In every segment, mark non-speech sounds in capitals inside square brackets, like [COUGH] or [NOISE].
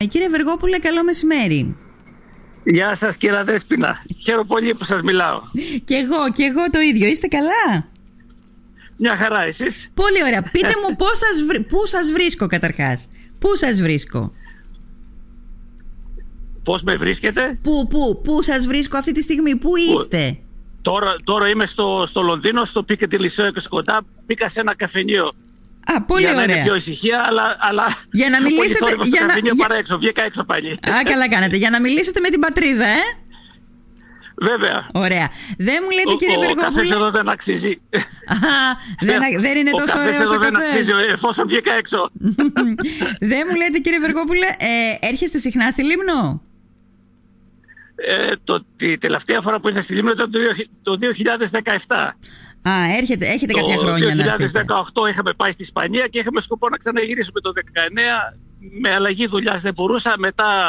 Ε, κύριε Βεργόπουλε, καλό μεσημέρι. Γεια σας κύριε Δέσποινα. Χαίρομαι πολύ που σας μιλάω. Κι εγώ, κι εγώ το ίδιο. Είστε καλά; Μια χαρά εσείς; Πολύ ωραία. Πείτε μου πώς σας, βρ- πού σας βρίσκω καταρχάς; Πού σας βρίσκω; Πώς με βρίσκετε; Πού, πού, πού σας βρίσκω αυτή τη στιγμή; Πού είστε; Τώρα, τώρα είμαι στο, στο Λονδίνο, στο Piccadilly Circus κοντά. Μπήκα σε ένα καφενείο Α, πολύ για να ωραία. είναι πιο ησυχία, αλλά, αλλά Για να πιο [LAUGHS] πολύ μιλήσετε- θόρυβος στο για να- καφενείο για- παρά έξω. Βγήκα έξω πάλι. Α, καλά κάνετε. Για να μιλήσετε με την πατρίδα, ε. Βέβαια. Ωραία. Δεν μου λέτε Ο, κύριε ο καφές Βεργόπουλε. εδώ δεν αξίζει. Α, δεν, [LAUGHS] δεν είναι ο τόσο καφές ωραίος εδώ ο δεν καφές. αξίζει εφόσον βγήκα έξω. [LAUGHS] δεν μου λέτε κύριε Βεργόπουλε, ε, έρχεστε συχνά στη Λίμνο; ε, το, τη τελευταία φορά που ήρθα στη Λίμνο ήταν το, δύο- το 2017. Α, έρχεται, έχετε Το κάποια χρόνια να έρθετε. 2018 είχαμε πάει στη Ισπανία και είχαμε σκοπό να ξαναγυρίσουμε το 2019. Με αλλαγή δουλειάς δεν μπορούσα. Μετά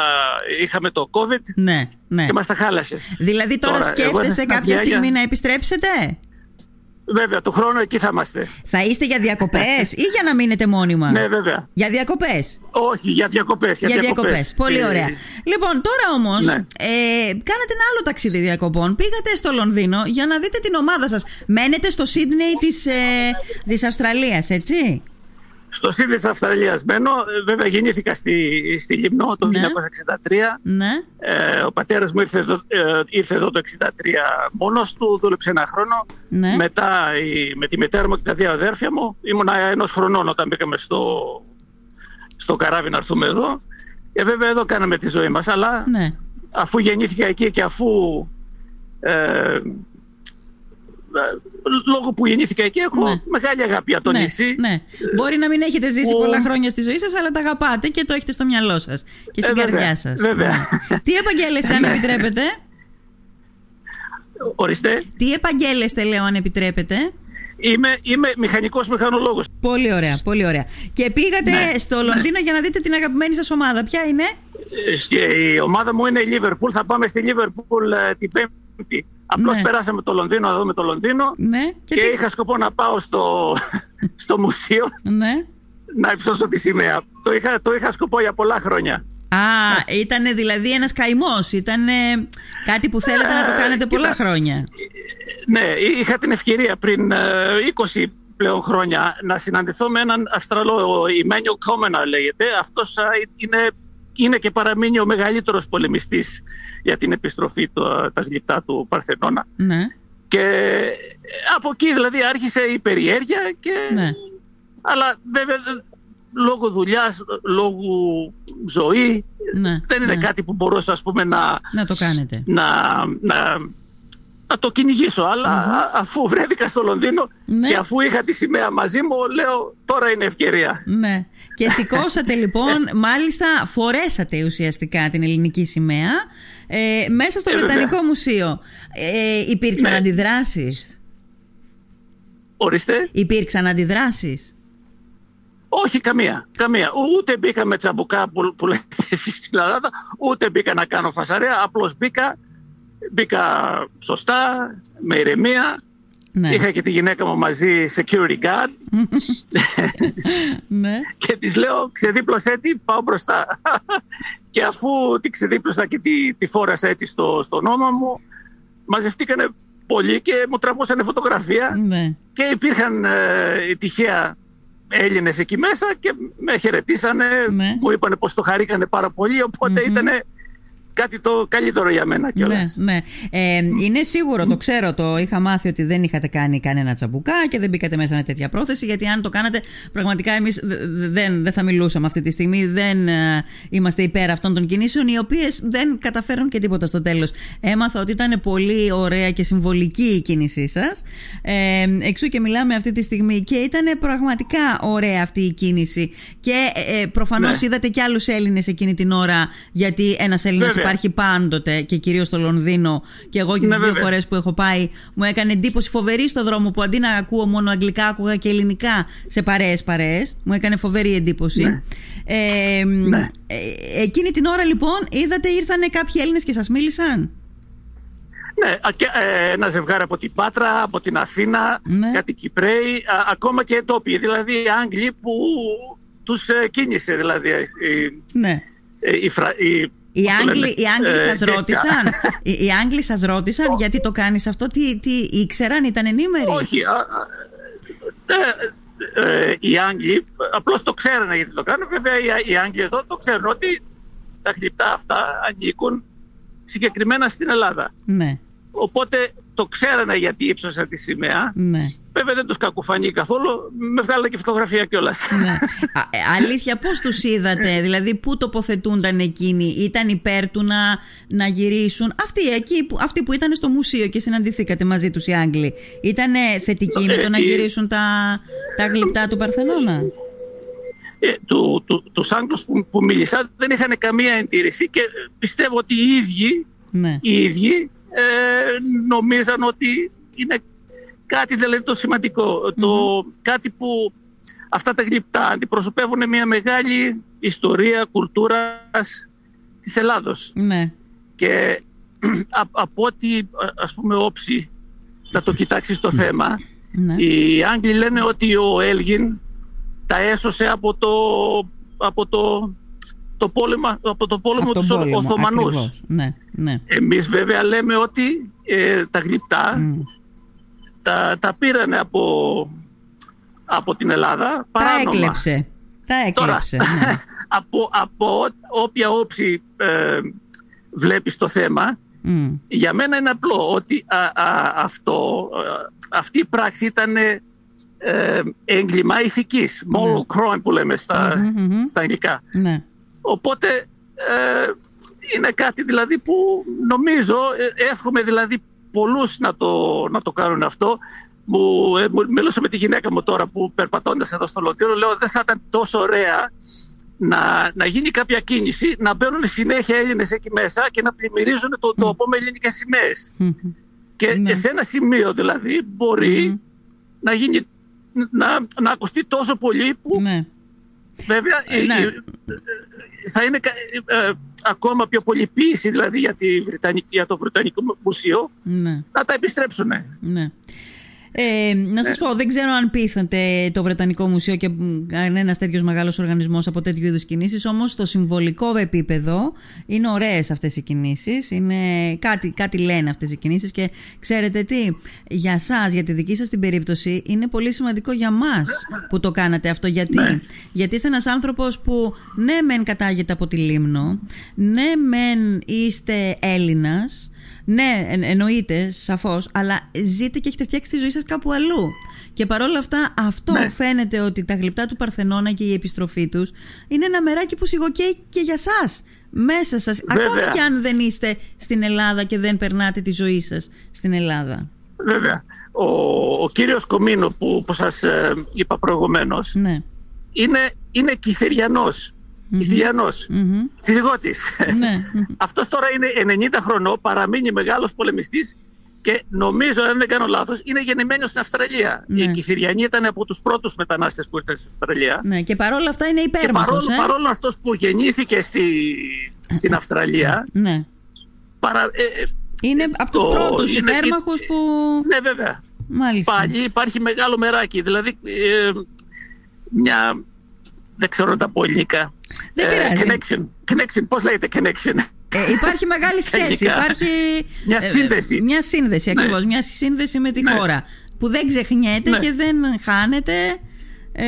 είχαμε το COVID Ναι, ναι. και μας τα χάλασε. Δηλαδή τώρα, Τώρα, εγώ σκέφτεστε ήμουν στην κάποια Αυγιάγια. στιγμή να επιστρέψετε; Βέβαια, το χρόνο εκεί θα είμαστε. Θα είστε για διακοπές ή για να μείνετε μόνιμα. Ναι, βέβαια. Για διακοπές; Όχι, για διακοπές. Για, Για διακοπές. Πολύ Στη- ωραία. Λοιπόν, τώρα όμως Ναι. ε, κάνατε ένα άλλο ταξίδι διακοπών. Πήγατε στο Λονδίνο για να δείτε την ομάδα σας. Μένετε στο Σίδνεϊ της, ε, της Αυστραλίας, έτσι; Στο Σίδη της Αυστραλίας μένω. Ε, Βέβαια, γεννήθηκα στη, στη Λιμνό το Ναι. 1963. Ναι. Ε, ο πατέρας μου ήρθε εδώ, ε, ήρθε εδώ το 1963 μόνος του, δούλεψε ένα χρόνο. Ναι. Μετά η- με τη μητέρα μου και τα δύο αδέρφια μου ήμουν ενός χρονών όταν μπήκαμε στο, στο καράβι να έρθουμε εδώ. Και βέβαια εδώ κάναμε τη ζωή μας, αλλά Ναι. αφού γεννήθηκα εκεί και αφού ε, ε, λόγω που γεννήθηκα εκεί έχω Ναι. μεγάλη αγάπη για το ναι, νησί. ναι. Μπορεί να μην έχετε ζήσει που- πολλά χρόνια στη ζωή σας, αλλά τα αγαπάτε και το έχετε στο μυαλό σας και στην Ε, βέβαια, καρδιά σας. βέβαια. Ναι. Τι επαγγέλλεστε, αν Ναι. επιτρέπετε; Ορίστε, Τι επαγγέλλεστε, λέω, αν επιτρέπετε; είμαι, είμαι μηχανικός μηχανολόγος. Πολύ ωραία, πολύ ωραία. Και πήγατε Ναι, στο Λονδίνο για να δείτε την αγαπημένη σας ομάδα. Ποια είναι; Ε, και η ομάδα μου είναι η Liverpool. Θα πάμε στη Liverpool ε, την Πέμπτη. Απλώς Ναι. περάσαμε το Λονδίνο να δούμε το Λονδίνο Ναι. και, τι- είχα σκοπό να πάω στο, [LAUGHS] στο μουσείο Ναι. να υψώσω τη σημαία. Το είχα, το είχα σκοπό για πολλά χρόνια. Α, ήταν δηλαδή ένας καημός. Ήταν κάτι που θέλετε να το Ε, κάνετε πολλά κοίτα. χρόνια. Ναι, είχα την ευκαιρία πριν ε, 20 πλέον χρόνια να συναντηθώ με έναν Αυστραλό, ο Emmanuel Κόμενα λέγεται. Αυτός α, είναι, είναι και παραμείνει ο μεγαλύτερος πολεμιστής για την επιστροφή του, τα γλυπτά του Παρθενώνα. Ναι. Και ε, από εκεί δηλαδή άρχισε η περιέργεια και... Ναι. Αλλά βέβαια λόγω δουλειάς, λόγω ζωή Ναι, δεν είναι ναι. κάτι που μπορούσα ας πούμε να, Να το κάνετε. να, να, να το κυνηγήσω. Αλλά α- αφού βρέθηκα στο Λονδίνο Ναι. και αφού είχα τη σημαία μαζί μου λέω τώρα είναι ευκαιρία. Ναι. Και σηκώσατε [LAUGHS] λοιπόν, μάλιστα φορέσατε ουσιαστικά την ελληνική σημαία ε, μέσα στο Ε, βέβαια. Βρετανικό Μουσείο. Ε, υπήρξαν Ναι. αντιδράσεις; Ορίστε. Υπήρξαν αντιδράσεις; Όχι καμία. καμία. Ούτε μπήκα με τσαμπουκά που, που λέτε εσείς στην Ελλάδα, ούτε μπήκα να κάνω φασαρία. Απλώς μπήκα, μπήκα σωστά, με ηρεμία. Ναι. Είχα και τη γυναίκα μου μαζί security guard ναι. [LAUGHS] και της λέω ξεδίπλωσέ τη, πάω μπροστά. [LAUGHS] και αφού τη ξεδίπλωσα και τη, τη φόρασα έτσι στο, στο νόμα μου, μαζευτήκανε πολλοί και μου τραβούσανε φωτογραφία ναι. και υπήρχαν ε, τυχαία Έλληνες εκεί μέσα και με χαιρετήσανε, Ναι. μου είπανε πως το χαρήκανε πάρα πολύ, οπότε Μμμ. ήτανε κάτι το καλύτερο για μένα Ναι, κιόλας. ναι. Ε, είναι σίγουρο, το ξέρω, το είχα μάθει ότι δεν είχατε κάνει κανένα τσαμπουκά και δεν μπήκατε μέσα με τέτοια πρόθεση, γιατί αν το κάνατε, πραγματικά εμείς δεν, δεν θα μιλούσαμε αυτή τη στιγμή. Δεν ε, είμαστε υπέρ αυτών των κινήσεων, οι οποίες δεν καταφέρουν και τίποτα στο τέλος. Έμαθα ότι ήταν πολύ ωραία και συμβολική η κίνησή σας. Ε, εξού και μιλάμε αυτή τη στιγμή. Και ήταν πραγματικά ωραία αυτή η κίνηση. Και ε, προφανώς Ναι. είδατε και άλλους Έλληνες εκείνη την ώρα, γιατί ένας Έλληνας Βέβαια. Υπάρχει πάντοτε και κυρίως στο Λονδίνο. Και εγώ και τις Ναι, δύο βέβαια. φορές που έχω πάει, μου έκανε εντύπωση φοβερή στο δρόμο που αντί να ακούω μόνο αγγλικά, άκουγα και ελληνικά σε παρέες παρέες. Μου έκανε φοβερή εντύπωση. Ναι. Ε, Ναι. ε, εκείνη την ώρα λοιπόν είδατε ήρθανε κάποιοι Έλληνες και σας μίλησαν; Ναι, α, και, ε, ένα ζευγάρι από την Πάτρα, από την Αθήνα, Ναι. κάτι Κυπρέοι, α, ακόμα και τόποι, δηλαδή οι Άγγλοι που τους ε, κίνησε δηλαδή. ε, Ναι. ε, η, φρα, η, οι Άγγλοι, οι Άγγλοι ε, σας ρώτησαν, [LAUGHS] οι, οι Άγγλοι σας ρώτησαν γιατί το κάνεις αυτό, τι, τι ήξεραν, ήταν ενήμεροι; Όχι, α, ε, οι Άγγλοι απλώς το ξέρανε γιατί το κάνουν. Βέβαια οι, οι Άγγλοι εδώ το ξέρουν ότι τα γλυπτά αυτά ανήκουν συγκεκριμένα στην Ελλάδα. Ναι. Οπότε το ξέρανε γιατί ύψωσαν τη σημαία. Ναι. Βέβαια δεν τους κακοφανεί καθόλου. Με βγάλανε και φωτογραφία κιόλας. Ναι. Α, ε, αλήθεια, πώς τους είδατε, δηλαδή πού τοποθετούνταν εκείνοι, ήταν υπέρ του να, να γυρίσουν; Αυτοί, εκεί, που, αυτοί που ήταν στο μουσείο και συναντηθήκατε μαζί τους οι Άγγλοι, ήταν θετικοί με το να ε, γυρίσουν τα, τα γλυπτά του Παρθενώνα; Ε, του, του, τους Άγγλους που, που μίλησα δεν είχαν καμία εντήρηση και πιστεύω ότι οι ίδιοι, ναι. οι ίδιοι ε, νομίζαν ότι είναι κάτι δηλαδή το σημαντικό. Το, κάτι που αυτά τα γλυπτά αντιπροσωπεύουν μια μεγάλη ιστορία, κουλτούρας της Ελλάδος. Ναι. Και [CLEARS THROAT] από ό,τι ας πούμε όψη να το κοιτάξεις το θέμα, ναι. οι Άγγλοι λένε ότι ο Έλγιν τα έσωσε από το, από το, το πόλεμο, από το πόλεμο του Οθωμανούς. Ναι, ναι. Εμείς βέβαια λέμε ότι ε, τα γλυπτά τα, τα πήρανε από, από την Ελλάδα παράνομα. Τα έκλεψε. Τα έκλεψε. Τώρα, [LAUGHS] ναι. από, από όποια όψη ε, βλέπεις το θέμα, για μένα είναι απλό ότι αυτό, αυτή η πράξη ήταν ε, έγκλημα ηθικής, moral ναι. crime που λέμε στα, στα αγγλικά. Ναι. Οπότε ε, είναι κάτι δηλαδή που νομίζω, ε, εύχομαι δηλαδή πολλούς να το, να το κάνουν αυτό. Μου, ε, μιλούσα με τη γυναίκα μου τώρα που περπατώντας εδώ στο Λωτήριο, λέω δεν θα ήταν τόσο ωραία να, να γίνει κάποια κίνηση, να μπαίνουν συνέχεια Έλληνες εκεί μέσα και να πλημμυρίζουν το τόπο με ελληνικές Και ναι. σε ένα σημείο δηλαδή μπορεί να γίνει να, να ακουστεί τόσο πολύ που ναι. Βέβαια ναι. Ε, θα είναι ε, ακόμα πιο πολυπίηση δηλαδή για, τη για το Βρετανικό Μουσείο ναι. να τα επιστρέψουν. Ναι. Ε, να σας πω, δεν ξέρω αν πείθονται το Βρετανικό Μουσείο και κανένας τέτοιος μεγάλος οργανισμός από τέτοιου είδους κινήσεις. Όμως, στο συμβολικό επίπεδο είναι ωραίες αυτές οι κινήσεις. Κάτι, κάτι λένε αυτές οι κινήσεις. Και ξέρετε τι, για εσά, για τη δική σας την περίπτωση, είναι πολύ σημαντικό για μας που το κάνατε αυτό. Γιατί, ναι. Γιατί είστε ένας άνθρωπος που ναι, μεν κατάγεται από τη Λίμνο, ναι, μεν είστε Έλληνας ναι, εν, εννοείται, σαφώς, αλλά ζείτε και έχετε φτιάξει τη ζωή σας κάπου αλλού. Και παρόλα αυτά, αυτό ναι. φαίνεται ότι τα γλυπτά του Παρθενώνα και η επιστροφή τους είναι ένα μεράκι που σιγοκαίει και για εσά. Μέσα σας. Ακόμα και αν δεν είστε στην Ελλάδα και δεν περνάτε τη ζωή σας στην Ελλάδα. Βέβαια. Ο, ο κύριος Κομίνο που, που σας ε, είπα προηγουμένως ναι. είναι, είναι Κιθεριανός Κιστιλιανός, mm-hmm. Ναι. [LAUGHS] Αυτός τώρα είναι 90 χρονών, παραμείνει μεγάλος πολεμιστής και νομίζω, αν δεν κάνω λάθος, είναι γεννημένο στην Αυστραλία. Ναι. Οι Κισηριανοί ήταν από τους πρώτους μετανάστες που ήρθαν στην Αυστραλία. Ναι, και παρόλα αυτά είναι υπέρμαχος. Και παρόλο, ε; παρόλο αυτός που γεννήθηκε στη, στην Αυστραλία, ναι. παρα, ε, είναι από τους πρώτους είναι, υπέρμαχους που... Ναι, βέβαια. Μάλιστα. Πάλι υπάρχει μεγάλο μεράκι. Δηλαδή, ε, μια... Δεν ξέρω τα πω ελληνικά. Δεν πειράζει. Connection. Connection. Πώς λέγεται connection; Ε, υπάρχει μεγάλη σχέση. Υπάρχει μια ε, σύνδεση. μια σύνδεση ναι. ακριβώς. Μια σύνδεση με τη ναι. χώρα. Που δεν ξεχνιέται ναι. και δεν χάνεται. Ε,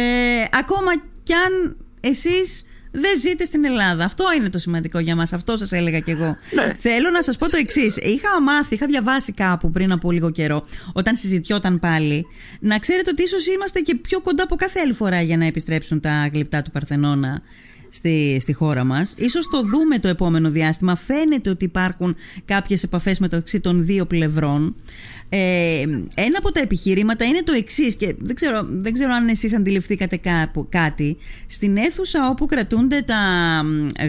ακόμα κι αν εσείς δεν ζείτε στην Ελλάδα. Αυτό είναι το σημαντικό για μας. Αυτό σας έλεγα κι εγώ. Ναι. Θέλω να σας πω το εξής. Είχα μάθει, είχα διαβάσει κάπου πριν από λίγο καιρό, όταν συζητιόταν πάλι, να ξέρετε ότι ίσως είμαστε και πιο κοντά από κάθε άλλη φορά για να επιστρέψουν τα γλυπτά του Παρθενώνα στη, στη χώρα μας. Ίσως το δούμε το επόμενο διάστημα. Φαίνεται ότι υπάρχουν κάποιες επαφές μεταξύ των δύο πλευρών. Ε, ένα από τα επιχειρήματα είναι το εξής και δεν ξέρω, δεν ξέρω αν εσείς αντιληφθήκατε κάπου, κάτι. Στην αίθουσα όπου κρατούνται τα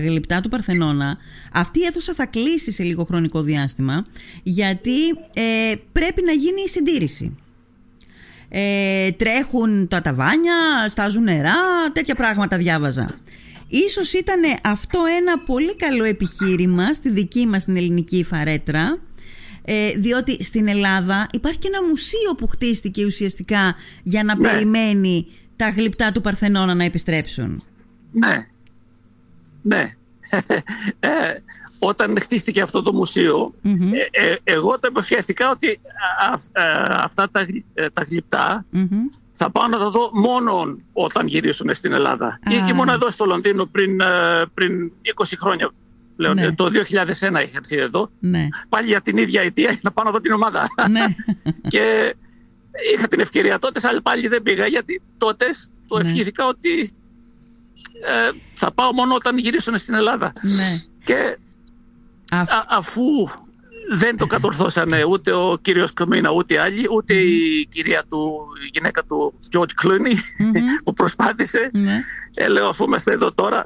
γλυπτά του Παρθενώνα, αυτή η αίθουσα θα κλείσει σε λίγο χρονικό διάστημα γιατί ε, πρέπει να γίνει η συντήρηση. Ε, τρέχουν τα ταβάνια, στάζουν νερά, τέτοια πράγματα διάβαζα. Ίσως ήταν αυτό ένα πολύ καλό επιχείρημα στη δική μας την ελληνική φαρέτρα ε, διότι στην Ελλάδα υπάρχει και ένα μουσείο που χτίστηκε ουσιαστικά για να Ναι. περιμένει τα γλυπτά του Παρθενώνα να επιστρέψουν. Ναι. Ναι. [LAUGHS] ε, όταν χτίστηκε αυτό το μουσείο, ε, ε, εγώ το υποσχέθηκα ότι αυτά τα, τα γλυπτά θα πάω να τα δω μόνο όταν γυρίσουν στην Ελλάδα. Ή, ήμουν εδώ στο Λονδίνο πριν, πριν 20 χρόνια. Πλέον. Ναι. Το 2001 είχα έρθει εδώ. Ναι. Πάλι για την ίδια αιτία να πάω να δω την ομάδα. Ναι. [LAUGHS] και είχα την ευκαιρία τότε, αλλά πάλι δεν πήγα γιατί τότε το ναι. ευχήθηκα ότι ε, θα πάω μόνο όταν γυρίσουν στην Ελλάδα. Ναι. Και αφού δεν το κατορθώσανε ούτε ο κύριος Κομίνα ούτε άλλοι, ούτε η κυρία του, η γυναίκα του George Clooney [LAUGHS] που προσπάθησε. Ναι. Ε, λέω αφού είμαστε εδώ τώρα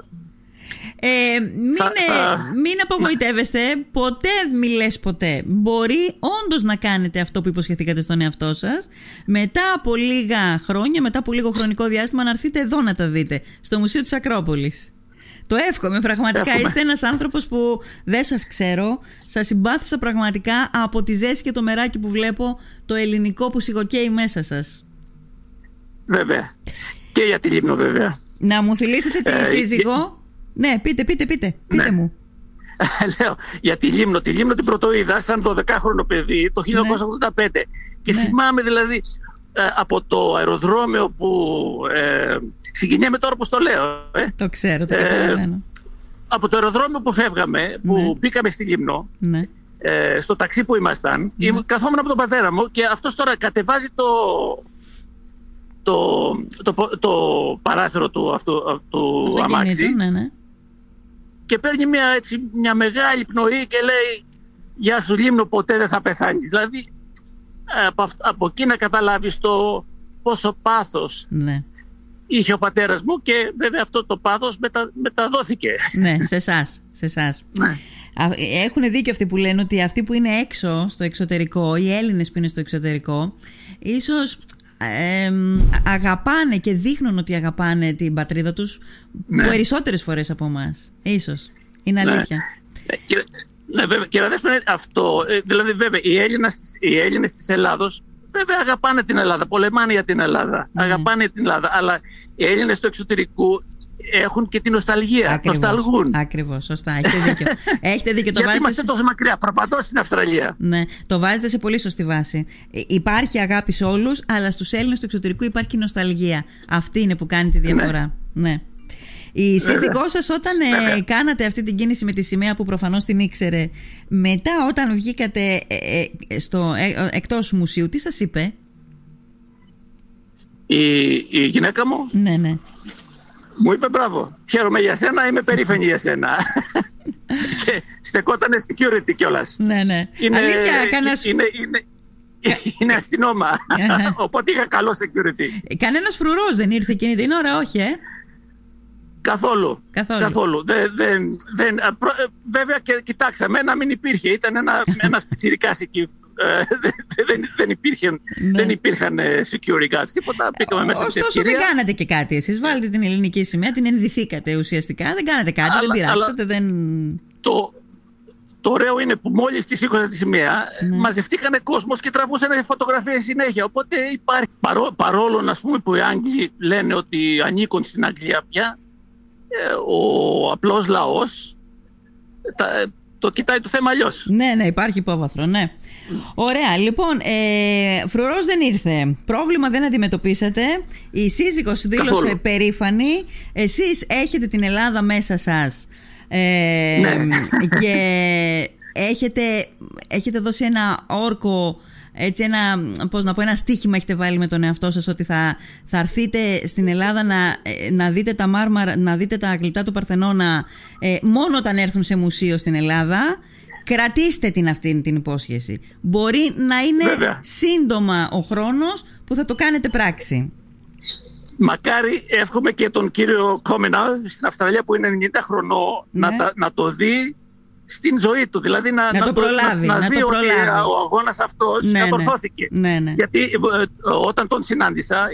ε, μην, μην απογοητεύεστε, [LAUGHS] ποτέ μη λες ποτέ. Μπορεί όντως να κάνετε αυτό που υποσχεθήκατε στον εαυτό σας. Μετά από λίγα χρόνια, μετά από λίγο χρονικό διάστημα, να έρθετε εδώ να τα δείτε. Στο Μουσείο της Ακρόπολης. Το εύχομαι πραγματικά. Εύχομαι. Είστε ένας άνθρωπος που δεν σας ξέρω. Σας συμπάθησα πραγματικά από τη ζέση και το μεράκι που βλέπω το ελληνικό που σιγοκαίει μέσα σας. Βέβαια. Και για τη Λίμνο βέβαια. Να μου θυλίσετε τη ε, σύζυγο. Ναι, πείτε, πείτε, πείτε, πείτε ναι. μου. [LAUGHS] Λέω, για τη Λίμνο. Τη Λίμνο την πρωτοείδα σαν 12χρονο παιδί το 1985. Ναι. Και ναι. θυμάμαι δηλαδή ε, από το αεροδρόμιο που ε, συγκινιέμαι τώρα που το λέω. Ε. Το ξέρω, το ε, Από το αεροδρόμιο που φεύγαμε, που ναι. μπήκαμε στη Λίμνο, ναι. ε, στο ταξί που ήμασταν, ναι. καθόμουν από τον πατέρα μου και αυτός τώρα κατεβάζει το, το, το, το παράθυρο του, αυτού, του αμάξι ναι, ναι και παίρνει μια, έτσι, μια μεγάλη πνοή και λέει «Γεια σου Λίμνο, ποτέ δεν θα πεθάνεις». Δηλαδή από, από εκεί να καταλάβεις το πόσο πάθος ναι. είχε ο πατέρας μου και βέβαια αυτό το πάθος μετα, μεταδόθηκε. Ναι, σε εσάς. Σε εσάς. Ναι. Έχουν δίκιο αυτοί που λένε ότι αυτοί που είναι έξω στο εξωτερικό, οι Έλληνες που είναι στο εξωτερικό, ίσως αγαπάνε και δείχνουν ότι αγαπάνε την πατρίδα τους ναι. περισσότερες φορές από εμάς. Ίσως. Είναι ναι. αλήθεια. Ναι. Και, ναι, βέβαια. Και αυτό, ε, δηλαδή βέβαια οι Έλληνες, οι Έλληνες της Ελλάδος βέβαια αγαπάνε την Ελλάδα, πολεμάνε για την Ελλάδα, ναι. αγαπάνε την Ελλάδα, αλλά οι Έλληνες του εξωτερικού έχουν και την νοσταλγία. Ακριβώς, νοσταλγούν. Ακριβώς, σωστά. Έχετε δίκιο. [LAUGHS] Έχετε δίκιο. Το Γιατί είμαστε τόσο μακριά. Προπατώ στην Αυστραλία. Ναι, το βάζετε σε πολύ σωστή βάση. Ε, υπάρχει αγάπη σε όλους, αλλά στους Έλληνες του εξωτερικού υπάρχει νοσταλγία. Αυτή είναι που κάνει τη διαφορά. Ναι. ναι. Η σύζυγός σας, όταν ε, κάνατε αυτή την κίνηση με τη σημαία που προφανώς την ήξερε, μετά όταν βγήκατε ε, ε στο, ε, εκτός μουσείου, τι σας είπε; Η, η γυναίκα μου; Ναι, ναι. Μου είπε μπράβο, χαίρομαι για σένα, είμαι περήφανη για σένα. [LAUGHS] και στεκόταν security κιόλας. Ναι, ναι. Είναι, Αλήθεια, κανένας... είναι, είναι, είναι αστυνόμα. [LAUGHS] Οπότε είχα καλό security. Κανένας φρουρός δεν ήρθε εκείνη την ώρα, όχι, ε. Καθόλου. Καθόλου. Καθόλου. Δεν, δεν, δεν, βέβαια και κοιτάξτε, να μην υπήρχε. Ήταν ένα, [LAUGHS] ένας πιτσιρικάς εκεί ε, δεν, δεν, υπήρχαν, ναι. δεν υπήρχαν ε, security guards, τίποτα. Πήγαμε μέσα Ωστόσο, δεν κάνατε και κάτι εσείς. Βάλετε την ελληνική σημαία, την ενδυθήκατε ουσιαστικά. Δεν κάνατε κάτι, αλλά, δεν πειράξατε. δεν... Το, το ωραίο είναι που μόλις τη σήκωσα τη σημαία, ναι. μαζευτήκανε κόσμος και τραβούσαν φωτογραφίες συνέχεια. Οπότε υπάρχει, παρό, παρόλο να πούμε, που οι Άγγλοι λένε ότι ανήκουν στην Αγγλία πια, ε, ο απλός λαός το κοιτάει το θέμα αλλιώς. Ναι, ναι, υπάρχει υπόβαθρο, ναι. Ωραία, λοιπόν, ε, φρουρός δεν ήρθε. Πρόβλημα δεν αντιμετωπίσατε. Η σύζυγος δήλωσε Καθόλου. περήφανη. Εσείς έχετε την Ελλάδα μέσα σας. Ε, ναι. Και έχετε, έχετε δώσει ένα όρκο έτσι ένα, πώς να πω, ένα στίχημα έχετε βάλει με τον εαυτό σας ότι θα, θα έρθείτε στην Ελλάδα να, ε, να δείτε τα μάρμαρα, να δείτε τα γλυπτά του Παρθενώνα ε, μόνο όταν έρθουν σε μουσείο στην Ελλάδα. Κρατήστε την αυτή την υπόσχεση. Μπορεί να είναι σύντομα ο χρόνος που θα το κάνετε πράξη. Μακάρι εύχομαι και τον κύριο Κόμενα στην Αυστραλία που είναι 90 χρονών να, ναι. να το δει στην ζωή του. Δηλαδή να, να, να, το προλάβει, να, να, δει ότι ο αγώνας αυτός ναι, κατορθώθηκε. Ναι, ναι. Γιατί ε, όταν τον συνάντησα,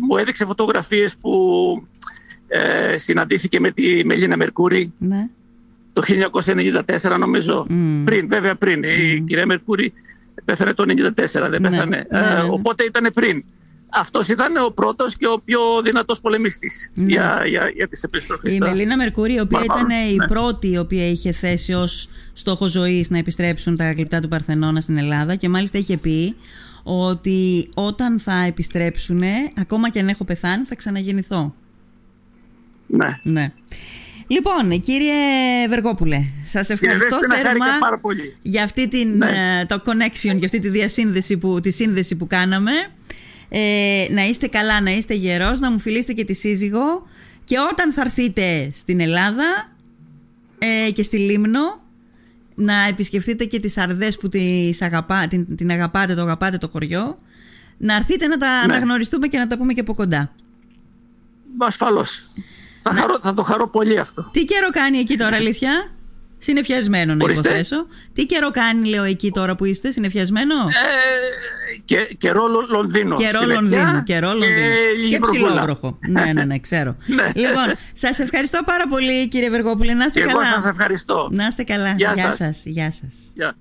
μου έδειξε φωτογραφίες που ε, συναντήθηκε με τη Μελίνα Μερκούρη ναι. το 1994 νομίζω. Πριν, βέβαια πριν. Η κυρία Μερκούρη πέθανε το 1994, δεν ναι. πέθανε. Ε, οπότε ήταν πριν. Αυτός ήταν ο πρώτος και ο πιο δυνατός πολεμιστής Ναι. για, για, για τις επιστροφές. Η στα- Μελίνα Μερκούρη, η οποία Μπαρμπάρου, ήταν η ναι. πρώτη η οποία είχε θέσει ως στόχο ζωής να επιστρέψουν τα γλυπτά του Παρθενώνα στην Ελλάδα και μάλιστα είχε πει ότι όταν θα επιστρέψουν, ακόμα και αν έχω πεθάνει, θα ξαναγεννηθώ. Ναι. Ναι. Λοιπόν, κύριε Βεργόπουλε, σας ευχαριστώ Δέσποινα, θερμά χάρηκα πάρα πολύ. για αυτή την, Ναι. ε, το connection, για αυτή τη διασύνδεση που, τη σύνδεση που κάναμε. Ε, να είστε καλά, να είστε γερός, να μου φιλήσετε και τη σύζυγο και όταν θα έρθείτε στην Ελλάδα ε, και στη Λίμνο να επισκεφτείτε και τις αρδές που τις αγαπά, την, την αγαπάτε, το αγαπάτε το χωριό να έρθετε να τα Ναι. αναγνωριστούμε και να τα πούμε και από κοντά. Ασφαλώς. Θα, Ναι. χαρώ, θα το χαρώ πολύ αυτό. Τι καιρό κάνει εκεί τώρα, αλήθεια; Συνεφιασμένο να Ορίστε. υποθέσω. Τι καιρό κάνει, λέω, εκεί τώρα που είστε, συνεφιασμένο; Ε, και, καιρό Λο- Λονδίνο. Καιρό στη Λευκιά Λονδίνου. Καιρό Λονδίνου. Και, Και λίγη προβολά. ψιλόβροχο. ναι, ναι, ναι, ξέρω. [LAUGHS] Ναι. λοιπόν, σας ευχαριστώ πάρα πολύ, κύριε Βεργόπουλε. Να είστε Και εγώ καλά. σας ευχαριστώ. Να είστε καλά. Γεια Γεια σας. σας. Γεια σας. Γεια.